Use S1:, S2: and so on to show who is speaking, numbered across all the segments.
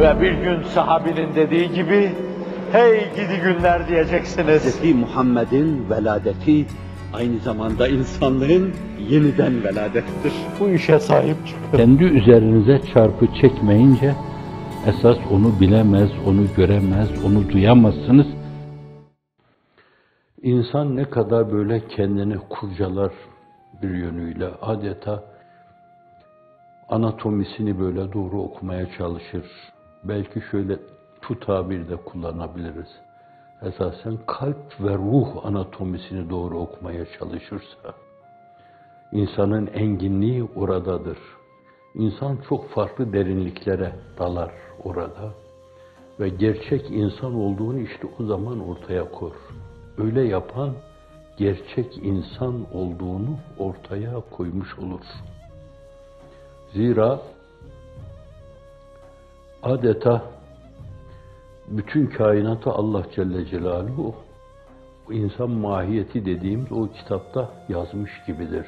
S1: Ve bir gün sahabinin dediği gibi, hey gidi günler diyeceksiniz.
S2: Hz. Muhammed'in veladeti aynı zamanda insanlığın yeniden veladettir.
S1: Bu işe sahip çıkın.
S3: Kendi üzerinize çarpı çekmeyince esas onu bilemez, onu göremez, onu duyamazsınız. İnsan ne kadar böyle kendini kurcalar bir yönüyle adeta anatomisini böyle doğru okumaya çalışır. Belki şöyle şu tabir de kullanabiliriz. Esasen kalp ve ruh anatomisini doğru okumaya çalışırsa, insanın enginliği oradadır. İnsan çok farklı derinliklere dalar orada ve gerçek insan olduğunu işte o zaman ortaya koyar. Öyle yapan gerçek insan olduğunu ortaya koymuş olur. Zira adeta bütün kainatı Allah Celle Celaluhu insan mahiyeti dediğimiz o kitapta yazmış gibidir.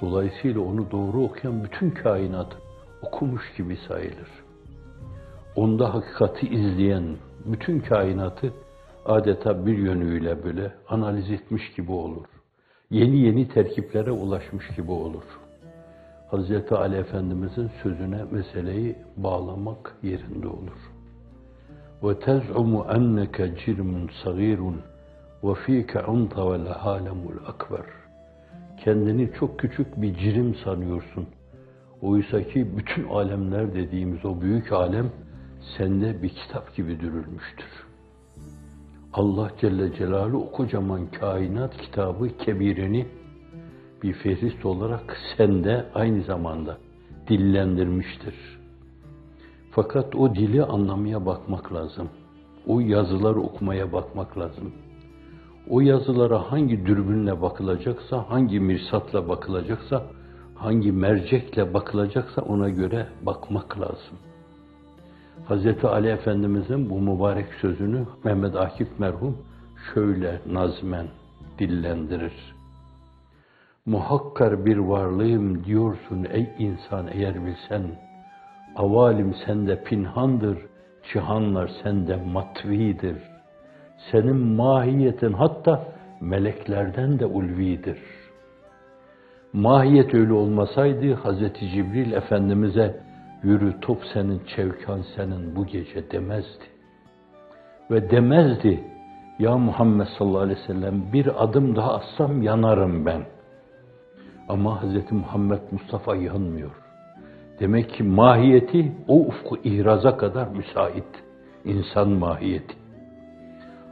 S3: Dolayısıyla onu doğru okuyan bütün kainat okumuş gibi sayılır. Onda hakikati izleyen bütün kainatı adeta bir yönüyle böyle analiz etmiş gibi olur. Yeni yeni terkiplere ulaşmış gibi olur. Hazreti Ali Efendimizin sözüne meseleyi bağlamak yerinde olur. وَتَزْعُمُ أَنَّكَ جِرْمٌ صَغِيرٌ وَف۪يكَ عُنْتَ وَالْعَالَمُ الْأَكْبَرُ Kendini çok küçük bir cirim sanıyorsun. Oysa ki bütün alemler dediğimiz o büyük alem sende bir kitap gibi dürülmüştür. Allah Celle Celaluhu o kocaman kainat kitabı kebirini bir fehrist olarak sende aynı zamanda dillendirmiştir. Fakat o dili anlamaya bakmak lazım. O yazıları okumaya bakmak lazım. O yazılara hangi dürbünle bakılacaksa, hangi mirsatla bakılacaksa, hangi mercekle bakılacaksa ona göre bakmak lazım. Hz. Ali Efendimizin bu mübarek sözünü Mehmet Akif merhum şöyle nazmen dillendirir. Muhakkar bir varlığım diyorsun ey insan eğer bilsen, avalim sende pinhandır, cihanlar sende matvidir. Senin mahiyetin hatta meleklerden de ulvidir. Mahiyet öyle olmasaydı Hz. Cibril Efendimiz'e yürü top senin, çevkan senin bu gece demezdi. Ve demezdi, ya Muhammed sallallahu aleyhi ve sellem bir adım daha atsam yanarım ben. Ama Hz. Muhammed Mustafa yanmıyor. Demek ki mahiyeti o ufku ihraza kadar müsait. insan mahiyeti.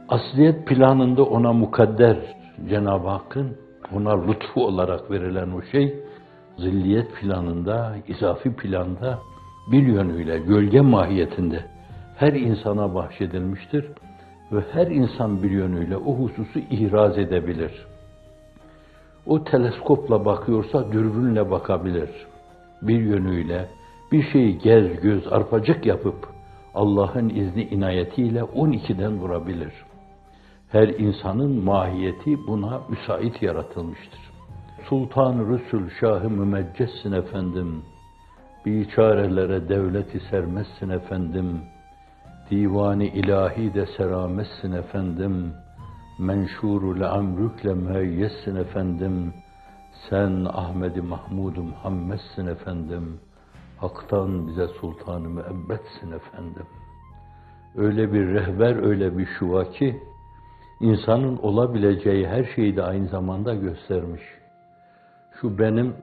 S3: Asliyet planında ona mukadder Cenab-ı Hakk'ın ona lütfu olarak verilen o şey, zilliyet planında, izafi planda bir yönüyle gölge mahiyetinde her insana bahşedilmiştir ve her insan bir yönüyle o hususu ihraz edebilir. O teleskopla bakıyorsa dürbünle bakabilir. Bir yönüyle bir şeyi gez göz arpacık yapıp Allah'ın izni inayetiyle 12'den vurabilir. Her insanın mahiyeti buna müsait yaratılmıştır. Sultan Resul Şahı Mümeccessin efendim. Biçarelere devleti sermezsin efendim. Divani ilahi de seramezsin efendim. Menşuru le amrükle müeyyessin efendim. Sen Ahmedi Mahmud-u Muhammed'sin efendim. Hak'tan bize sultanı müebbetsin efendim. Öyle bir rehber, öyle bir şuva ki, insanın olabileceği her şeyi de aynı zamanda göstermiş. Şu benim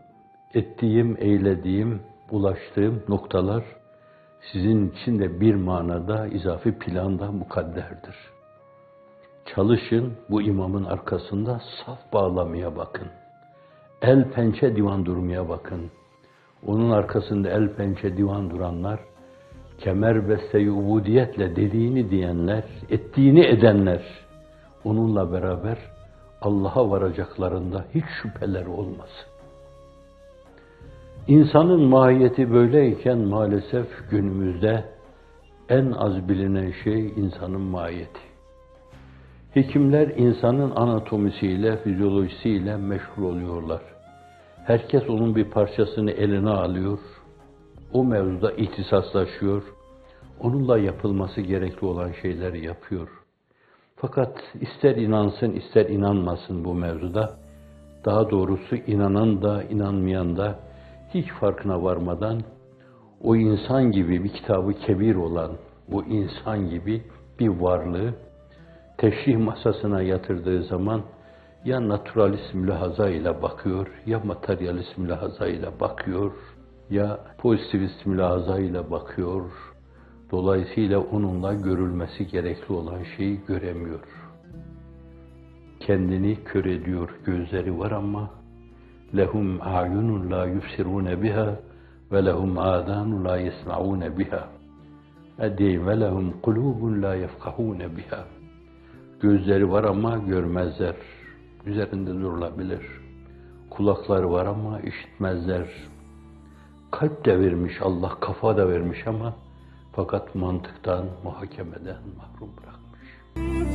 S3: ettiğim, eylediğim, ulaştığım noktalar sizin için de bir manada izafi planda mukadderdir. Çalışın bu imamın arkasında saf bağlamaya bakın. El pençe divan durmaya bakın. Onun arkasında el pençe divan duranlar, kemer besteyi ubudiyetle dediğini diyenler, ettiğini edenler, onunla beraber Allah'a varacaklarında hiç şüpheleri olmasın. İnsanın mahiyeti böyleyken maalesef günümüzde en az bilinen şey insanın mahiyeti. Hekimler insanın anatomisiyle, fizyolojisiyle meşgul oluyorlar. Herkes onun bir parçasını eline alıyor. O mevzuda ihtisaslaşıyor. onunla yapılması gerekli olan şeyleri yapıyor. Fakat ister inansın ister inanmasın bu mevzuda, daha doğrusu inanan da inanmayan da hiç farkına varmadan o insan gibi bir kitabı kebir olan bu insan gibi bir varlığı teşrih masasına yatırdığı zaman ya naturalist mülahazayla bakıyor, ya materyalist mülahazayla bakıyor, ya pozitivist mülahazayla bakıyor. Dolayısıyla onunla görülmesi gerekli olan şeyi göremiyor. Kendini kör ediyor, gözleri var ama lehum a'yunun la yubsirune biha ve lehum adanun la yesma'une biha. Edeyim ve lehum kulubun la yefkahune biha. Gözleri var ama görmezler. Üzerinde durulabilir. Kulakları var ama işitmezler. Kalp de vermiş Allah, kafa da vermiş ama fakat mantıktan, muhakemeden mahrum bırakmış.